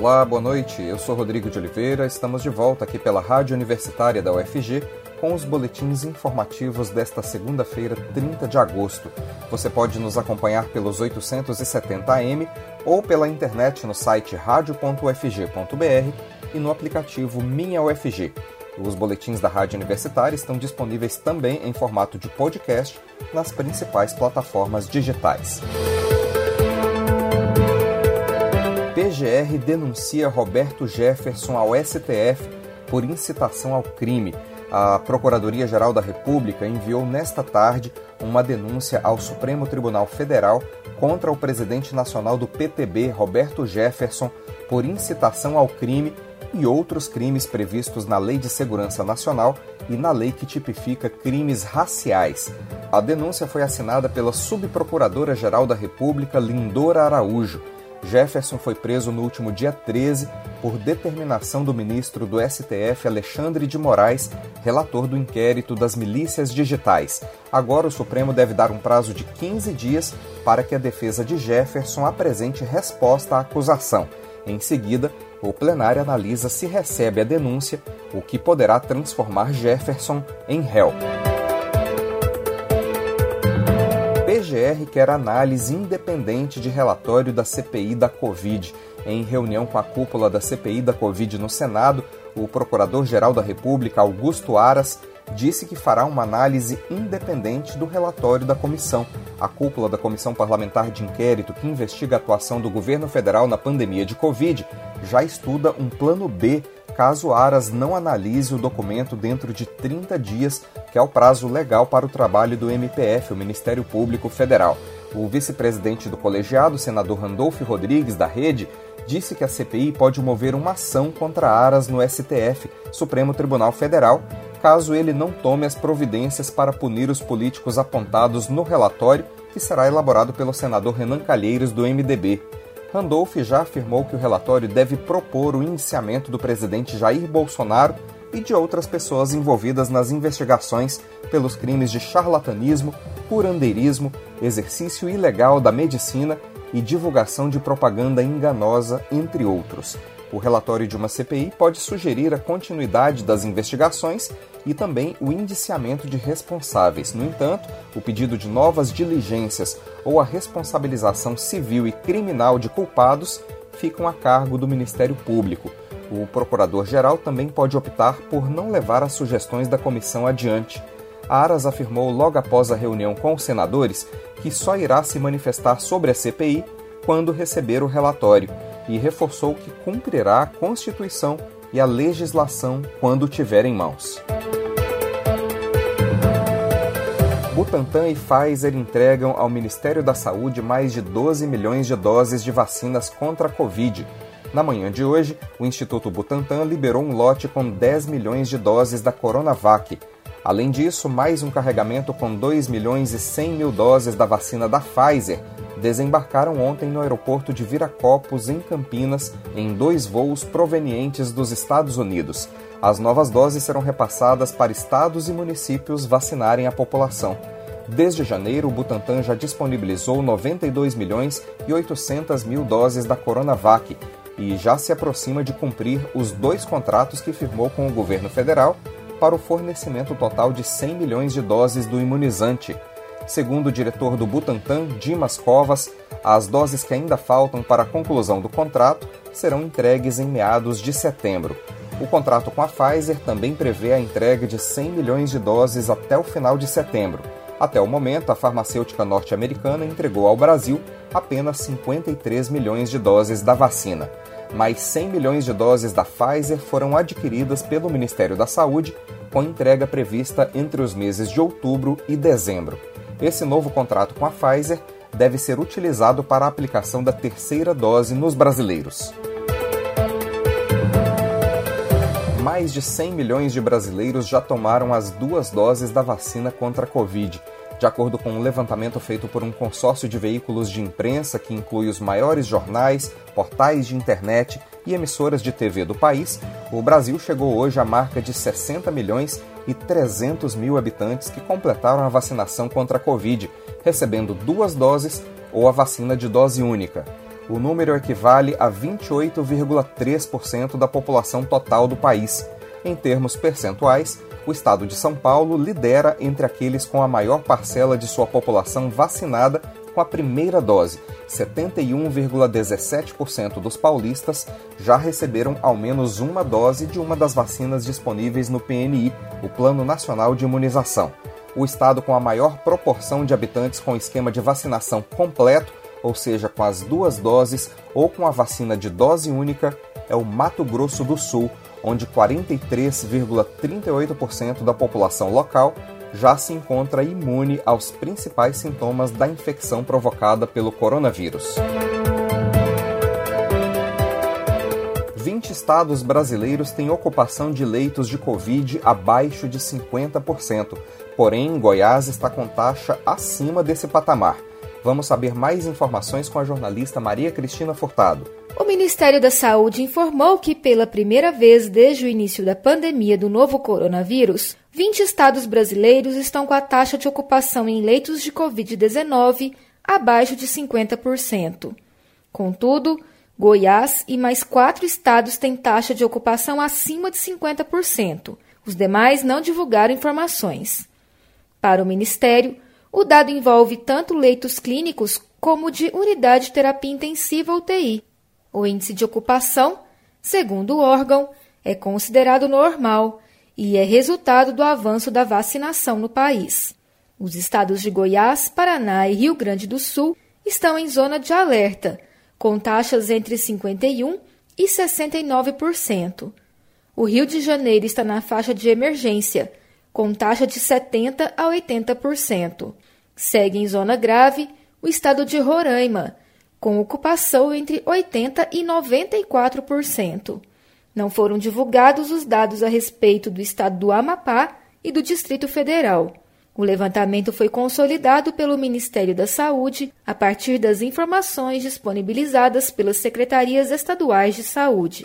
Olá, boa noite. Eu sou Rodrigo de Oliveira. Estamos de volta aqui pela Rádio Universitária da UFG com os boletins informativos desta segunda-feira, 30 de agosto. Você pode nos acompanhar pelos 870 AM ou pela internet no site radio.ufg.br e no aplicativo Minha UFG. Os boletins da Rádio Universitária estão disponíveis também em formato de podcast nas principais plataformas digitais. PGR denuncia Roberto Jefferson ao STF por incitação ao crime. A Procuradoria-Geral da República enviou nesta tarde uma denúncia ao Supremo Tribunal Federal contra o presidente nacional do PTB, Roberto Jefferson, por incitação ao crime e outros crimes previstos na Lei de Segurança Nacional e na lei que tipifica crimes raciais. A denúncia foi assinada pela Subprocuradora-Geral da República, Lindora Araújo. Jefferson foi preso no último dia 13 por determinação do ministro do STF Alexandre de Moraes, relator do inquérito das milícias digitais. Agora o Supremo deve dar um prazo de 15 dias para que a defesa de Jefferson apresente resposta à acusação. Em seguida, o plenário analisa se recebe a denúncia, o que poderá transformar Jefferson em réu. PGR quer análise independente de relatório da CPI da Covid. Em reunião com a cúpula da CPI da Covid no Senado, o Procurador-Geral da República, Augusto Aras, disse que fará uma análise independente do relatório da comissão. A cúpula da Comissão Parlamentar de Inquérito, que investiga a atuação do governo federal na pandemia de Covid, já estuda um plano B caso Aras não analise o documento dentro de 30 dias, que é o prazo legal para o trabalho do MPF, o Ministério Público Federal. O vice-presidente do colegiado, senador Randolfo Rodrigues, da Rede, disse que a CPI pode mover uma ação contra Aras no STF, Supremo Tribunal Federal, caso ele não tome as providências para punir os políticos apontados no relatório que será elaborado pelo senador Renan Calheiros, do MDB. Randolph já afirmou que o relatório deve propor o indiciamento do presidente Jair Bolsonaro e de outras pessoas envolvidas nas investigações pelos crimes de charlatanismo, curandeirismo, exercício ilegal da medicina e divulgação de propaganda enganosa, entre outros. O relatório de uma CPI pode sugerir a continuidade das investigações e também o indiciamento de responsáveis. No entanto, o pedido de novas diligências ou a responsabilização civil e criminal de culpados ficam a cargo do Ministério Público. O procurador-geral também pode optar por não levar as sugestões da comissão adiante. Aras afirmou logo após a reunião com os senadores que só irá se manifestar sobre a CPI quando receber o relatório e reforçou que cumprirá a Constituição e a legislação quando tiver em mãos. Butantan e Pfizer entregam ao Ministério da Saúde mais de 12 milhões de doses de vacinas contra a Covid. Na manhã de hoje, o Instituto Butantan liberou um lote com 10 milhões de doses da Coronavac. Além disso, mais um carregamento com 2 milhões e 100 mil doses da vacina da Pfizer desembarcaram ontem no aeroporto de Viracopos, em Campinas, em dois voos provenientes dos Estados Unidos. As novas doses serão repassadas para estados e municípios vacinarem a população. Desde janeiro, o Butantan já disponibilizou 92 milhões e 800 mil doses da Coronavac e já se aproxima de cumprir os dois contratos que firmou com o governo federal para o fornecimento total de 100 milhões de doses do imunizante. Segundo o diretor do Butantan, Dimas Covas, as doses que ainda faltam para a conclusão do contrato serão entregues em meados de setembro. O contrato com a Pfizer também prevê a entrega de 100 milhões de doses até o final de setembro. Até o momento, a farmacêutica norte-americana entregou ao Brasil apenas 53 milhões de doses da vacina. Mais 100 milhões de doses da Pfizer foram adquiridas pelo Ministério da Saúde, com entrega prevista entre os meses de outubro e dezembro. Esse novo contrato com a Pfizer deve ser utilizado para a aplicação da terceira dose nos brasileiros. Mais de 100 milhões de brasileiros já tomaram as duas doses da vacina contra a Covid. De acordo com um levantamento feito por um consórcio de veículos de imprensa que inclui os maiores jornais, portais de internet e emissoras de TV do país, o Brasil chegou hoje à marca de 60 milhões e 300 mil habitantes que completaram a vacinação contra a Covid, recebendo duas doses ou a vacina de dose única. o número equivale a 28,3% da população total do país. Em termos percentuais, o estado de São Paulo lidera entre aqueles com a maior parcela de sua população vacinada com a primeira dose. 71,17% dos paulistas já receberam ao menos uma dose de uma das vacinas disponíveis no PNI, o Plano Nacional de Imunização. O estado com a maior proporção de habitantes com esquema de vacinação completo, ou seja, com as duas doses ou com a vacina de dose única, é o Mato Grosso do Sul, onde 43,38% da população local já se encontra imune aos principais sintomas da infecção provocada pelo coronavírus. 20 estados brasileiros têm ocupação de leitos de Covid abaixo de 50%, porém Goiás está com taxa acima desse patamar. Vamos saber mais informações com a jornalista Maria Cristina Furtado. O Ministério da Saúde informou que, pela primeira vez desde o início da pandemia do novo coronavírus, 20 estados brasileiros estão com a taxa de ocupação em leitos de Covid-19 abaixo de 50%. Contudo, Goiás e mais quatro estados têm taxa de ocupação acima de 50%. Os demais não divulgaram informações. Para o Ministério, o dado envolve tanto leitos clínicos como de unidade de terapia intensiva UTI. O índice de ocupação, segundo o órgão, é considerado normal e é resultado do avanço da vacinação no país. Os estados de Goiás, Paraná e Rio Grande do Sul estão em zona de alerta, com taxas entre 51% e 69%. O Rio de Janeiro está na faixa de emergência, com taxa de 70% a 80%. Segue em zona grave o estado de Roraima, com ocupação entre 80% e 94%. Não foram divulgados os dados a respeito do estado do Amapá e do Distrito Federal. O levantamento foi consolidado pelo Ministério da Saúde a partir das informações disponibilizadas pelas secretarias estaduais de saúde.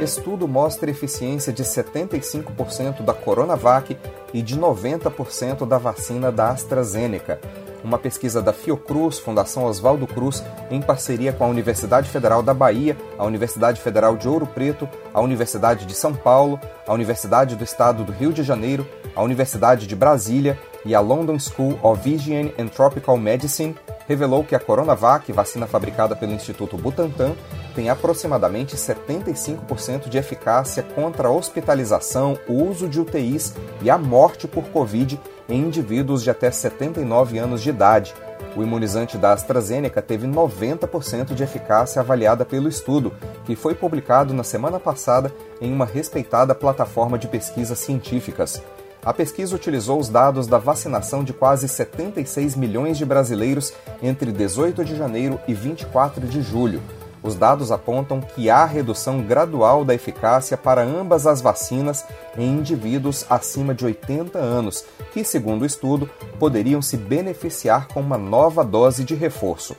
Estudo mostra eficiência de 75% da Coronavac e de 90% da vacina da AstraZeneca. Uma pesquisa da Fiocruz, Fundação Oswaldo Cruz, em parceria com a Universidade Federal da Bahia, a Universidade Federal de Ouro Preto, a Universidade de São Paulo, a Universidade do Estado do Rio de Janeiro, a Universidade de Brasília e a London School of Hygiene and Tropical Medicine, revelou que a Coronavac, vacina fabricada pelo Instituto Butantan, tem aproximadamente 75% de eficácia contra a hospitalização, o uso de UTIs e a morte por Covid em indivíduos de até 79 anos de idade. O imunizante da AstraZeneca teve 90% de eficácia avaliada pelo estudo, que foi publicado na semana passada em uma respeitada plataforma de pesquisas científicas. A pesquisa utilizou os dados da vacinação de quase 76 milhões de brasileiros entre 18 de janeiro e 24 de julho. Os dados apontam que há redução gradual da eficácia para ambas as vacinas em indivíduos acima de 80 anos, que, segundo o estudo, poderiam se beneficiar com uma nova dose de reforço.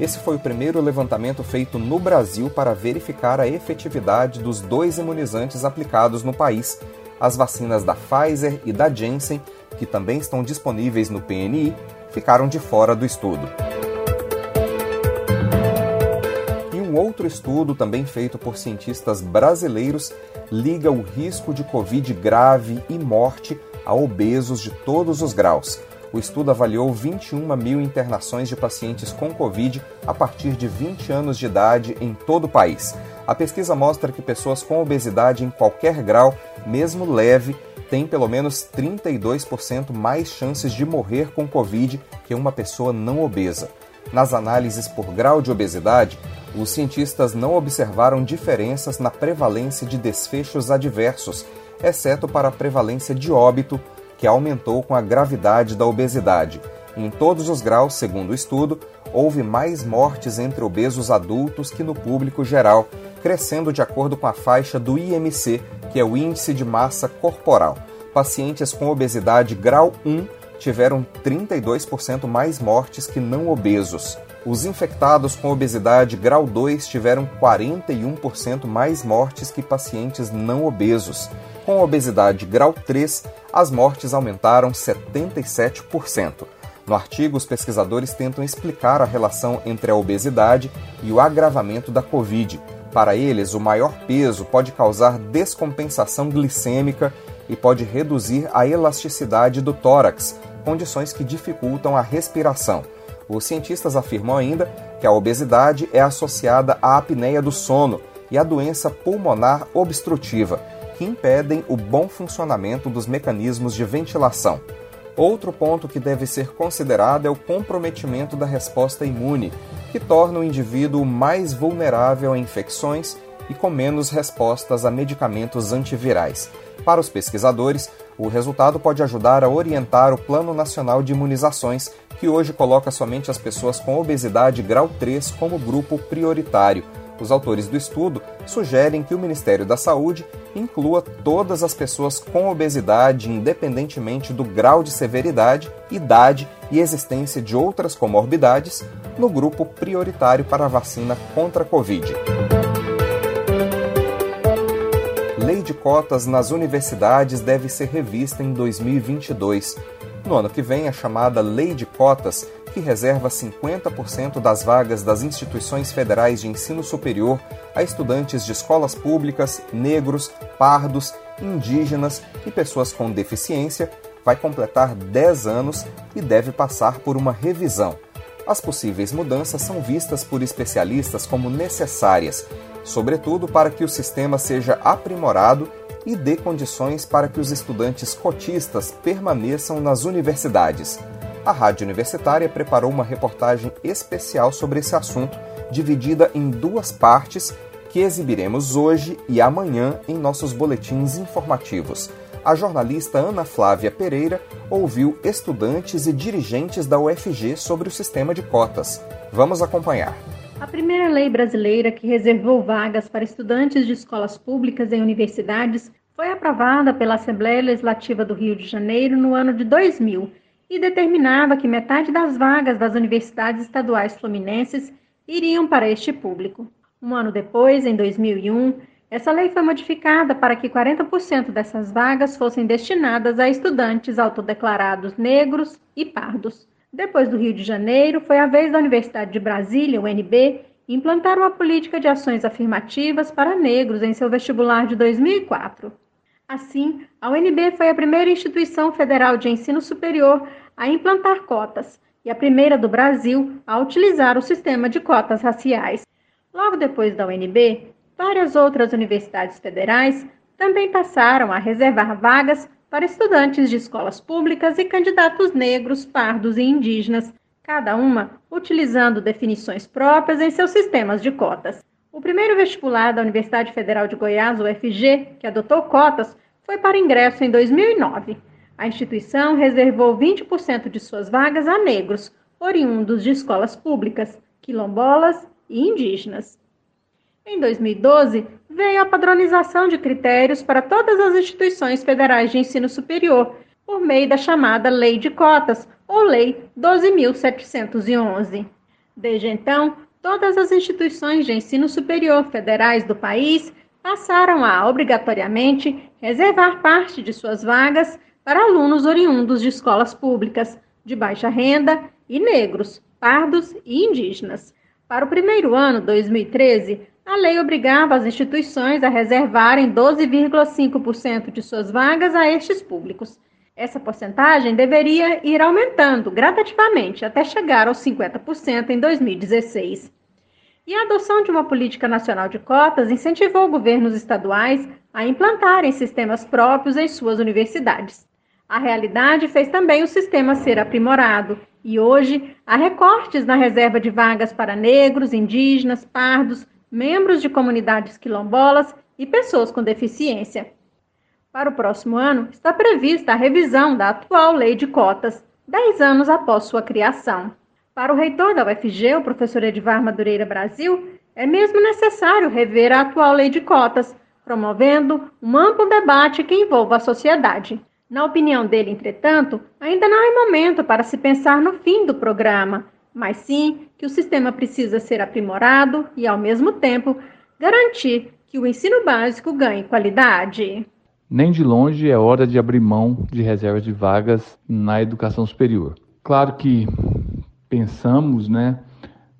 Esse foi o primeiro levantamento feito no Brasil para verificar a efetividade dos dois imunizantes aplicados no país, as vacinas da Pfizer e da Janssen, que também estão disponíveis no PNI, ficaram de fora do estudo. Um outro estudo, também feito por cientistas brasileiros, liga o risco de Covid grave e morte a obesos de todos os graus. O estudo avaliou 21 mil internações de pacientes com Covid a partir de 20 anos de idade em todo o país. A pesquisa mostra que pessoas com obesidade em qualquer grau, mesmo leve, têm pelo menos 32% mais chances de morrer com Covid que uma pessoa não obesa. Nas análises por grau de obesidade, os cientistas não observaram diferenças na prevalência de desfechos adversos, exceto para a prevalência de óbito, que aumentou com a gravidade da obesidade. Em todos os graus, segundo o estudo, houve mais mortes entre obesos adultos que no público geral, crescendo de acordo com a faixa do IMC, que é o Índice de Massa Corporal. Pacientes com obesidade grau 1 tiveram 32% mais mortes que não obesos. Os infectados com obesidade grau 2 tiveram 41% mais mortes que pacientes não obesos. Com obesidade grau 3, as mortes aumentaram 77%. No artigo, os pesquisadores tentam explicar a relação entre a obesidade e o agravamento da Covid. Para eles, o maior peso pode causar descompensação glicêmica e pode reduzir a elasticidade do tórax, condições que dificultam a respiração. Os cientistas afirmam ainda que a obesidade é associada à apneia do sono e à doença pulmonar obstrutiva, que impedem o bom funcionamento dos mecanismos de ventilação. Outro ponto que deve ser considerado é o comprometimento da resposta imune, que torna o indivíduo mais vulnerável a infecções e com menos respostas a medicamentos antivirais. Para os pesquisadores, o resultado pode ajudar a orientar o Plano Nacional de Imunizações, que hoje coloca somente as pessoas com obesidade grau 3 como grupo prioritário. Os autores do estudo sugerem que o Ministério da Saúde inclua todas as pessoas com obesidade, independentemente do grau de severidade, idade e existência de outras comorbidades, no grupo prioritário para a vacina contra a Covid. Lei de cotas nas universidades deve ser revista em 2022. No ano que vem, a chamada Lei de Cotas que reserva 50% das vagas das instituições federais de ensino superior a estudantes de escolas públicas, negros, pardos, indígenas e pessoas com deficiência, vai completar 10 anos e deve passar por uma revisão. As possíveis mudanças são vistas por especialistas como necessárias, sobretudo para que o sistema seja aprimorado e dê condições para que os estudantes cotistas permaneçam nas universidades a Rádio Universitária preparou uma reportagem especial sobre esse assunto, dividida em duas partes, que exibiremos hoje e amanhã em nossos boletins informativos. A jornalista Ana Flávia Pereira ouviu estudantes e dirigentes da UFG sobre o sistema de cotas. Vamos acompanhar. A primeira lei brasileira que reservou vagas para estudantes de escolas públicas em universidades foi aprovada pela Assembleia Legislativa do Rio de Janeiro no ano de 2000 e determinava que metade das vagas das universidades estaduais fluminenses iriam para este público. Um ano depois, em 2001, essa lei foi modificada para que 40% dessas vagas fossem destinadas a estudantes autodeclarados negros e pardos. Depois do Rio de Janeiro, foi a vez da Universidade de Brasília, UNB, implantar uma política de ações afirmativas para negros em seu vestibular de 2004. Assim, a UNB foi a primeira instituição federal de ensino superior a implantar cotas e a primeira do Brasil a utilizar o sistema de cotas raciais. Logo depois da UNB, várias outras universidades federais também passaram a reservar vagas para estudantes de escolas públicas e candidatos negros, pardos e indígenas, cada uma utilizando definições próprias em seus sistemas de cotas. O primeiro vestibular da Universidade Federal de Goiás, UFG, que adotou cotas, foi para ingresso em 2009. A instituição reservou 20% de suas vagas a negros, oriundos de escolas públicas, quilombolas e indígenas. Em 2012, veio a padronização de critérios para todas as instituições federais de ensino superior, por meio da chamada Lei de Cotas, ou Lei 12.711. Desde então, todas as instituições de ensino superior federais do país passaram a, obrigatoriamente, reservar parte de suas vagas para alunos oriundos de escolas públicas, de baixa renda e negros, pardos e indígenas. Para o primeiro ano, 2013, a lei obrigava as instituições a reservarem 12,5% de suas vagas a estes públicos. Essa porcentagem deveria ir aumentando gradativamente até chegar aos 50% em 2016. E a adoção de uma política nacional de cotas incentivou governos estaduais a implantarem sistemas próprios em suas universidades. A realidade fez também o sistema ser aprimorado e hoje há recortes na reserva de vagas para negros, indígenas, pardos, membros de comunidades quilombolas e pessoas com deficiência. Para o próximo ano, está prevista a revisão da atual lei de cotas, dez anos após sua criação. Para o reitor da UFG, o professor Edvar Madureira Brasil, é mesmo necessário rever a atual lei de cotas, promovendo um amplo debate que envolva a sociedade. Na opinião dele, entretanto, ainda não é momento para se pensar no fim do programa, mas sim que o sistema precisa ser aprimorado e, ao mesmo tempo, garantir que o ensino básico ganhe qualidade. Nem de longe é hora de abrir mão de reservas de vagas na educação superior. Claro que pensamos, né,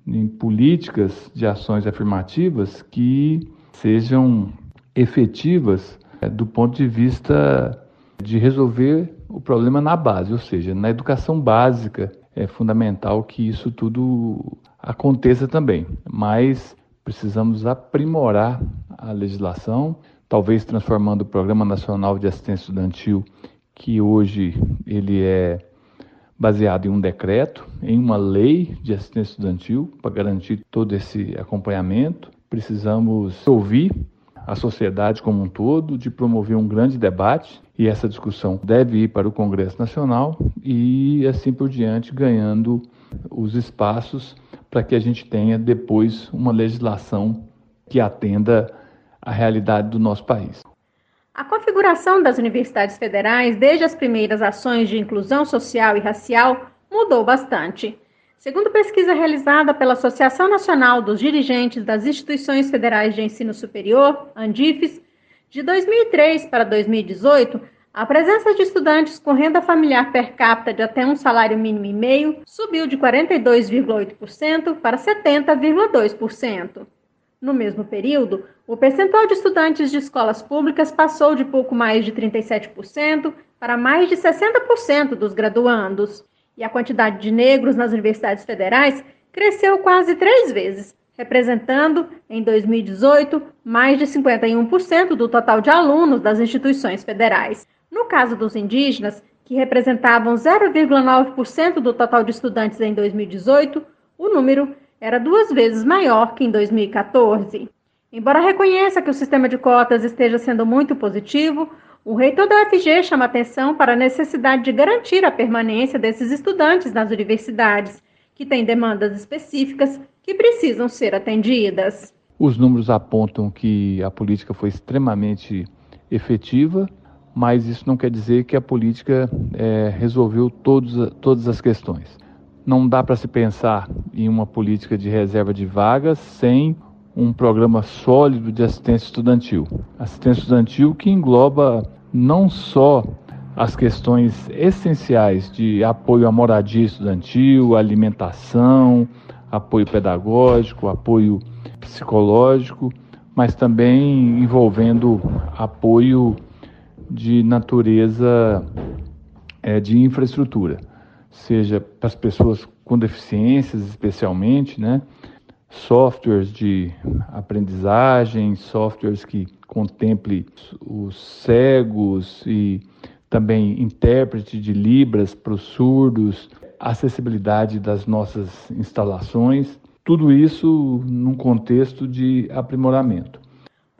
em políticas de ações afirmativas que sejam efetivas é, do ponto de vista de resolver o problema na base, ou seja, na educação básica é fundamental que isso tudo aconteça também, mas precisamos aprimorar a legislação, talvez transformando o Programa Nacional de Assistência Estudantil, que hoje ele é baseado em um decreto, em uma lei de assistência estudantil para garantir todo esse acompanhamento. Precisamos ouvir a sociedade como um todo, de promover um grande debate e essa discussão deve ir para o Congresso Nacional e assim por diante, ganhando os espaços para que a gente tenha depois uma legislação que atenda à realidade do nosso país. A configuração das universidades federais, desde as primeiras ações de inclusão social e racial, mudou bastante. Segundo pesquisa realizada pela Associação Nacional dos Dirigentes das Instituições Federais de Ensino Superior, ANDIFES, de 2003 para 2018, a presença de estudantes com renda familiar per capita de até um salário mínimo e meio subiu de 42,8% para 70,2%. No mesmo período, o percentual de estudantes de escolas públicas passou de pouco mais de 37% para mais de 60% dos graduandos. E a quantidade de negros nas universidades federais cresceu quase três vezes, representando, em 2018, mais de 51% do total de alunos das instituições federais. No caso dos indígenas, que representavam 0,9% do total de estudantes em 2018, o número era duas vezes maior que em 2014. Embora reconheça que o sistema de cotas esteja sendo muito positivo, o reitor da UFG chama atenção para a necessidade de garantir a permanência desses estudantes nas universidades, que têm demandas específicas que precisam ser atendidas. Os números apontam que a política foi extremamente efetiva, mas isso não quer dizer que a política é, resolveu todos, todas as questões. Não dá para se pensar em uma política de reserva de vagas sem um programa sólido de assistência estudantil. Assistência estudantil que engloba não só as questões essenciais de apoio à moradia estudantil, alimentação, apoio pedagógico, apoio psicológico, mas também envolvendo apoio de natureza é, de infraestrutura seja para as pessoas com deficiências, especialmente, né? softwares de aprendizagem, softwares que contemple os cegos e também intérprete de libras para os surdos, acessibilidade das nossas instalações, tudo isso num contexto de aprimoramento.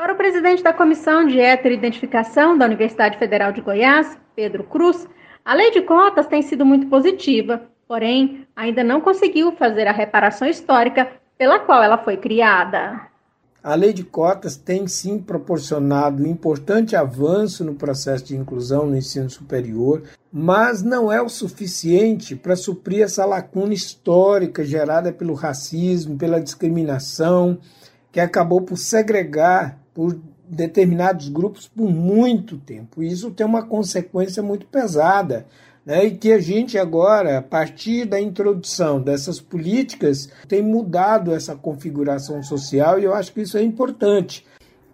Para o presidente da Comissão de Heteroidentificação da Universidade Federal de Goiás, Pedro Cruz, a lei de cotas tem sido muito positiva, porém, ainda não conseguiu fazer a reparação histórica pela qual ela foi criada. A lei de cotas tem sim proporcionado um importante avanço no processo de inclusão no ensino superior, mas não é o suficiente para suprir essa lacuna histórica gerada pelo racismo, pela discriminação, que acabou por segregar, por determinados grupos por muito tempo. Isso tem uma consequência muito pesada. Né? E que a gente agora, a partir da introdução dessas políticas, tem mudado essa configuração social e eu acho que isso é importante.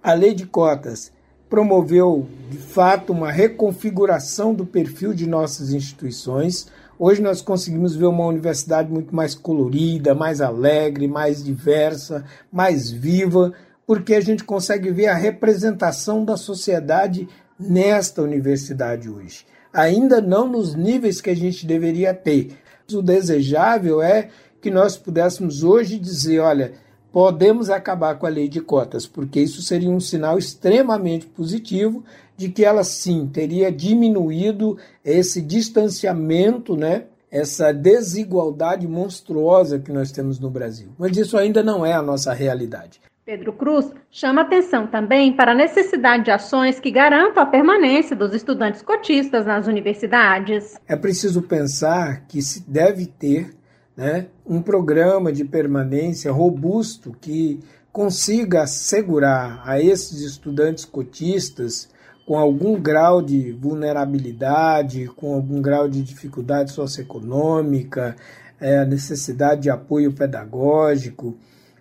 A lei de cotas promoveu, de fato, uma reconfiguração do perfil de nossas instituições. Hoje nós conseguimos ver uma universidade muito mais colorida, mais alegre, mais diversa, mais viva, porque a gente consegue ver a representação da sociedade nesta universidade hoje. Ainda não nos níveis que a gente deveria ter. O desejável é que nós pudéssemos hoje dizer: olha, podemos acabar com a lei de cotas, porque isso seria um sinal extremamente positivo de que ela sim teria diminuído esse distanciamento, né? Essa desigualdade monstruosa que nós temos no Brasil. Mas isso ainda não é a nossa realidade. Pedro Cruz chama atenção também para a necessidade de ações que garantam a permanência dos estudantes cotistas nas universidades. É preciso pensar que se deve ter né, um programa de permanência robusto que consiga assegurar a esses estudantes cotistas com algum grau de vulnerabilidade, com algum grau de dificuldade socioeconômica, é, necessidade de apoio pedagógico,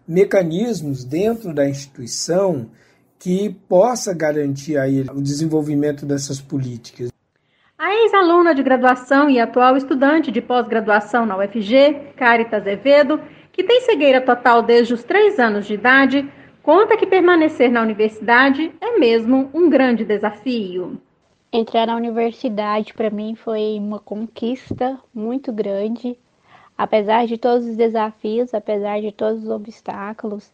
mecanismos dentro da instituição que possa garantir aí o desenvolvimento dessas políticas. A ex-aluna de graduação e atual estudante de pós-graduação na UFG, Carita Azevedo, que tem cegueira total desde os três anos de idade, conta que permanecer na universidade é mesmo um grande desafio. Entrar na universidade para mim foi uma conquista muito grande, apesar de todos os desafios, apesar de todos os obstáculos.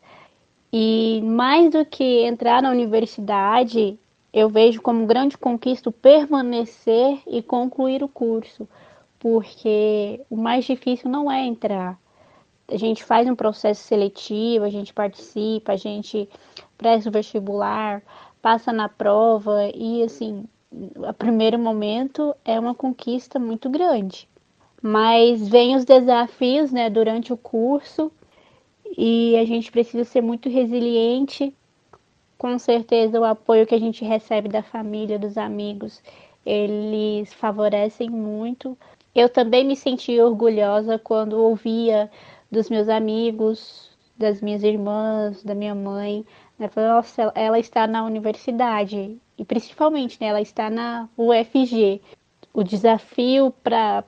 E mais do que entrar na universidade, eu vejo como grande conquista permanecer e concluir o curso, porque o mais difícil não é entrar. A gente faz um processo seletivo, a gente participa, a gente presta o vestibular, passa na prova e assim, a primeiro momento é uma conquista muito grande. Mas vem os desafios, né, durante o curso e a gente precisa ser muito resiliente. Com certeza, o apoio que a gente recebe da família, dos amigos, eles favorecem muito. Eu também me senti orgulhosa quando ouvia dos meus amigos, das minhas irmãs, da minha mãe. Né? Nossa, ela está na universidade e principalmente né, ela está na UFG. O desafio para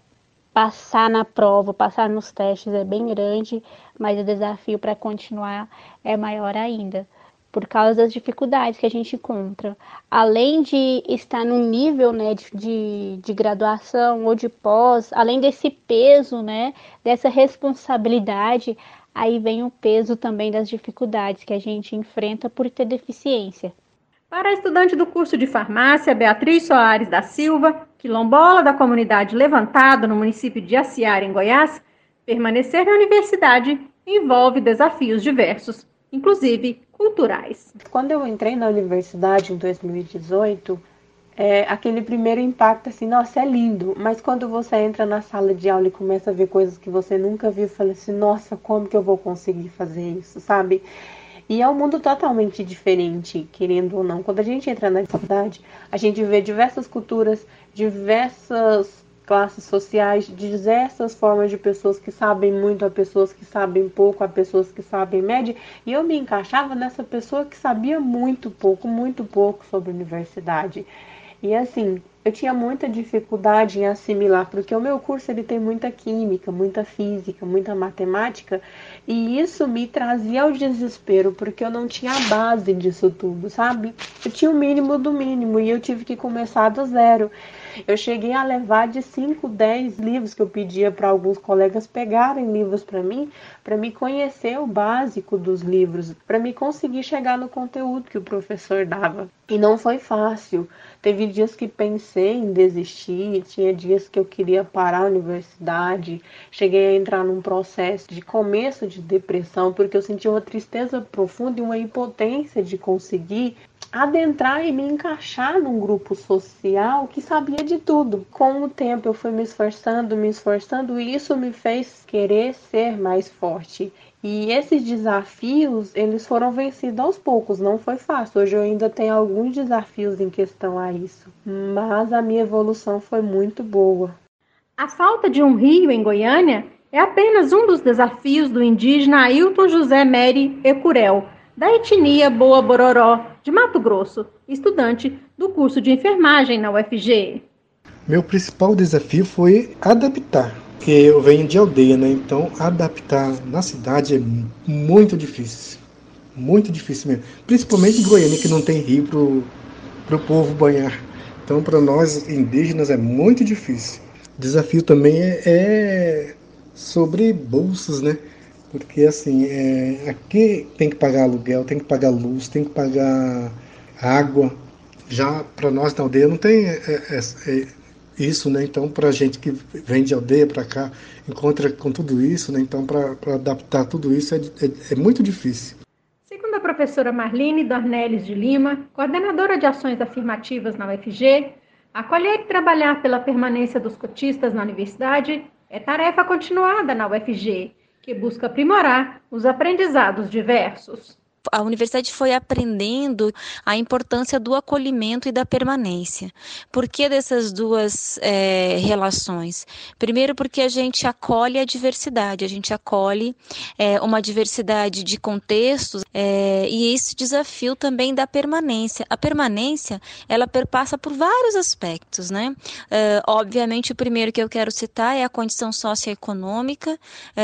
passar na prova, passar nos testes é bem grande, mas o desafio para continuar é maior ainda, por causa das dificuldades que a gente encontra. Além de estar num nível né, de, de, de graduação ou de pós, além desse peso, né, dessa responsabilidade, aí vem o peso também das dificuldades que a gente enfrenta por ter deficiência. Para a estudante do curso de farmácia, Beatriz Soares da Silva, quilombola da comunidade Levantado, no município de Aciara, em Goiás, permanecer na universidade envolve desafios diversos, inclusive culturais. Quando eu entrei na universidade em 2018, é, aquele primeiro impacto assim, nossa, é lindo, mas quando você entra na sala de aula e começa a ver coisas que você nunca viu, fala assim, nossa, como que eu vou conseguir fazer isso, sabe? E é um mundo totalmente diferente, querendo ou não. Quando a gente entra na faculdade, a gente vê diversas culturas, diversas classes sociais, diversas formas de pessoas que sabem muito, a pessoas que sabem pouco, a pessoas que sabem média, e eu me encaixava nessa pessoa que sabia muito pouco, muito pouco sobre universidade. E assim, eu tinha muita dificuldade em assimilar, porque o meu curso ele tem muita química, muita física, muita matemática, e isso me trazia ao desespero, porque eu não tinha a base disso tudo, sabe? Eu tinha o mínimo do mínimo e eu tive que começar do zero. Eu cheguei a levar de 5, 10 livros que eu pedia para alguns colegas pegarem livros para mim, para me conhecer o básico dos livros, para me conseguir chegar no conteúdo que o professor dava. E não foi fácil. Teve dias que pensei em desistir, tinha dias que eu queria parar a universidade, cheguei a entrar num processo de começo de depressão, porque eu sentia uma tristeza profunda e uma impotência de conseguir adentrar e me encaixar num grupo social que sabia de tudo. Com o tempo eu fui me esforçando, me esforçando e isso me fez querer ser mais forte. E esses desafios, eles foram vencidos aos poucos, não foi fácil. Hoje eu ainda tenho alguns desafios em questão a isso, mas a minha evolução foi muito boa. A falta de um rio em Goiânia é apenas um dos desafios do indígena Ailton José Meri Ecurel, da etnia Boa Bororó, de Mato Grosso, estudante do curso de enfermagem na UFG. Meu principal desafio foi adaptar porque eu venho de aldeia, né? Então adaptar na cidade é muito difícil. Muito difícil mesmo. Principalmente em Goiânia, que não tem rio para o povo banhar. Então, para nós indígenas é muito difícil. O desafio também é, é sobre bolsas, né? Porque assim, é, aqui tem que pagar aluguel, tem que pagar luz, tem que pagar água. Já para nós na aldeia não tem é, é, é isso, né? Então, para a gente que vem de aldeia para cá, encontra com tudo isso, né? Então, para adaptar tudo isso é, é, é, muito difícil. Segundo a professora Marlene Dornelles de Lima, coordenadora de ações afirmativas na UFG, acolher e trabalhar pela permanência dos cotistas na universidade é tarefa continuada na UFG, que busca aprimorar os aprendizados diversos. A universidade foi aprendendo a importância do acolhimento e da permanência. Por que dessas duas é, relações? Primeiro, porque a gente acolhe a diversidade, a gente acolhe é, uma diversidade de contextos é, e esse desafio também da permanência. A permanência, ela perpassa por vários aspectos, né? Obviamente, o primeiro que eu quero citar é a condição socioeconômica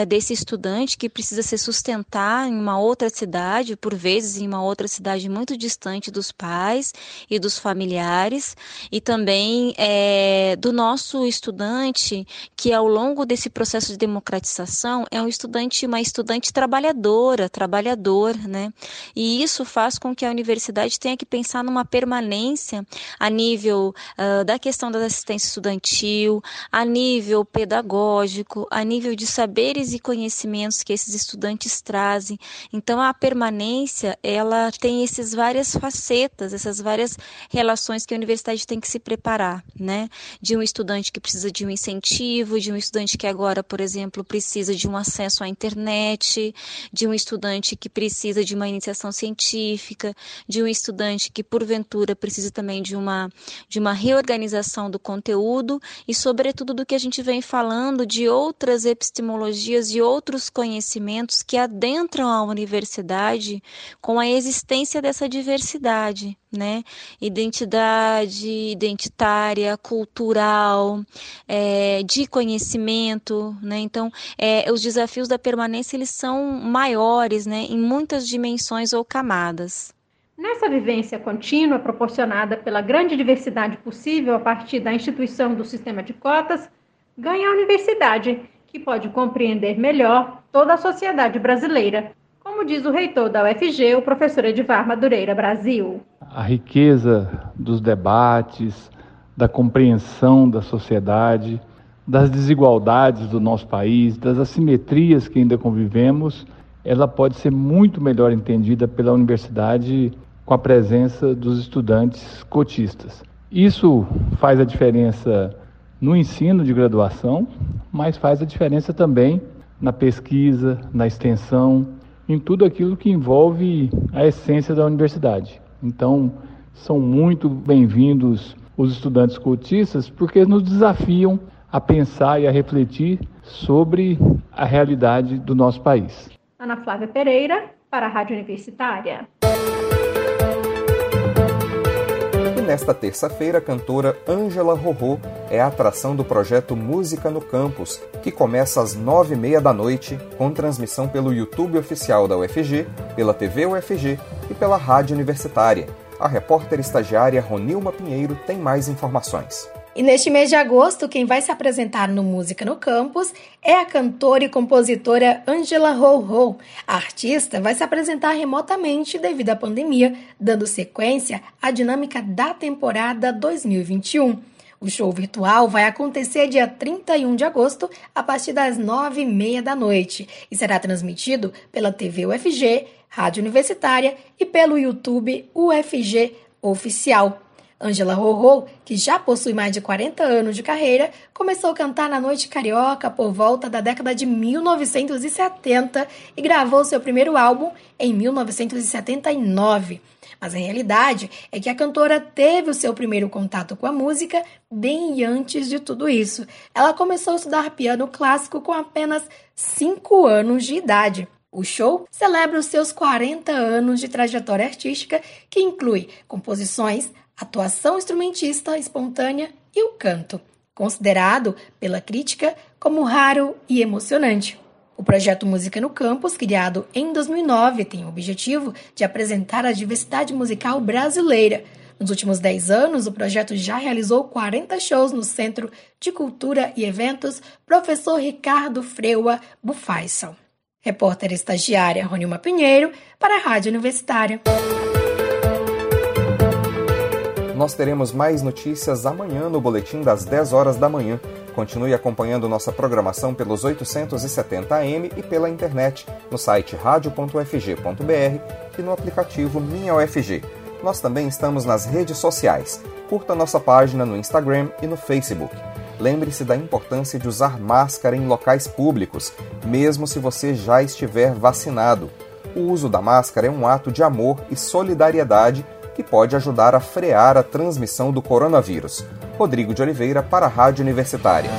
desse estudante que precisa se sustentar em uma outra cidade, por vezes em uma outra cidade muito distante dos pais e dos familiares, e também é, do nosso estudante que ao longo desse processo de democratização é um estudante, uma estudante trabalhadora, trabalhador, né? E isso faz com que a universidade tenha que pensar numa permanência a nível uh, da questão da assistência estudantil, a nível pedagógico, a nível de saberes e conhecimentos que esses estudantes trazem. Então a permanência, ela tem essas várias facetas, essas várias relações que a universidade tem que se preparar, né? De um estudante que precisa de um incentivo, de um estudante que agora, por exemplo, precisa de um acesso à internet, de um estudante que precisa de uma iniciação científica, de um estudante que porventura precisa também de uma de uma reorganização do conteúdo e sobretudo do que a gente vem falando de outras epistemologias e outros conhecimentos que adentram a universidade com a existência dessa diversidade, né? Identidade identitária, cultural, é, de conhecimento, né? Então, é, os desafios da permanência eles são maiores, né? Em muitas dimensões ou camadas. Nessa vivência contínua proporcionada pela grande diversidade possível a partir da instituição do sistema de cotas, ganha a universidade, que pode compreender melhor toda a sociedade brasileira, como diz o reitor da UFG, o professor Edivar Madureira Brasil. A riqueza dos debates, da compreensão da sociedade, das desigualdades do nosso país, das assimetrias que ainda convivemos, ela pode ser muito melhor entendida pela universidade com a presença dos estudantes cotistas. Isso faz a diferença no ensino de graduação, mas faz a diferença também na pesquisa, na extensão, em tudo aquilo que envolve a essência da universidade. Então, são muito bem-vindos os estudantes cotistas porque nos desafiam a pensar e a refletir sobre a realidade do nosso país. Ana Flávia Pereira, para a Rádio Universitária. Nesta terça-feira, a cantora Ângela Rorô é a atração do projeto Música no Campus, que começa às nove e meia da noite, com transmissão pelo YouTube oficial da UFG, pela TV UFG e pela Rádio Universitária. A repórter estagiária Ronilma Pinheiro tem mais informações. E neste mês de agosto, quem vai se apresentar no Música no Campus é a cantora e compositora Angela Ho Ho. A artista vai se apresentar remotamente devido à pandemia, dando sequência à dinâmica da temporada 2021. O show virtual vai acontecer dia 31 de agosto, a partir das 9h30 da noite, e será transmitido pela TV UFG, Rádio Universitária e pelo YouTube UFG Oficial. Angela Rorô, que já possui mais de 40 anos de carreira, começou a cantar na noite carioca por volta da década de 1970 e gravou seu primeiro álbum em 1979. Mas a realidade é que a cantora teve o seu primeiro contato com a música bem antes de tudo isso. Ela começou a estudar piano clássico com apenas 5 anos de idade. O show celebra os seus 40 anos de trajetória artística, que inclui composições, atuação instrumentista espontânea e o canto, considerado pela crítica como raro e emocionante. O projeto Música no Campus, criado em 2009, tem o objetivo de apresentar a diversidade musical brasileira. Nos últimos 10 anos, o projeto já realizou 40 shows no Centro de Cultura e Eventos Professor Ricardo Freua Bufaisal. Repórter estagiária Ronilma Pinheiro, para a Rádio Universitária. Nós teremos mais notícias amanhã no boletim das 10 horas da manhã. Continue acompanhando nossa programação pelos 870 AM e pela internet no site radio.ufg.br e no aplicativo Minha UFG. Nós também estamos nas redes sociais. Curta nossa página no Instagram e no Facebook. Lembre-se da importância de usar máscara em locais públicos, mesmo se você já estiver vacinado. o uso da máscara é um ato de amor e solidariedade que pode ajudar a frear a transmissão do coronavírus. Rodrigo de Oliveira para a Rádio Universitária.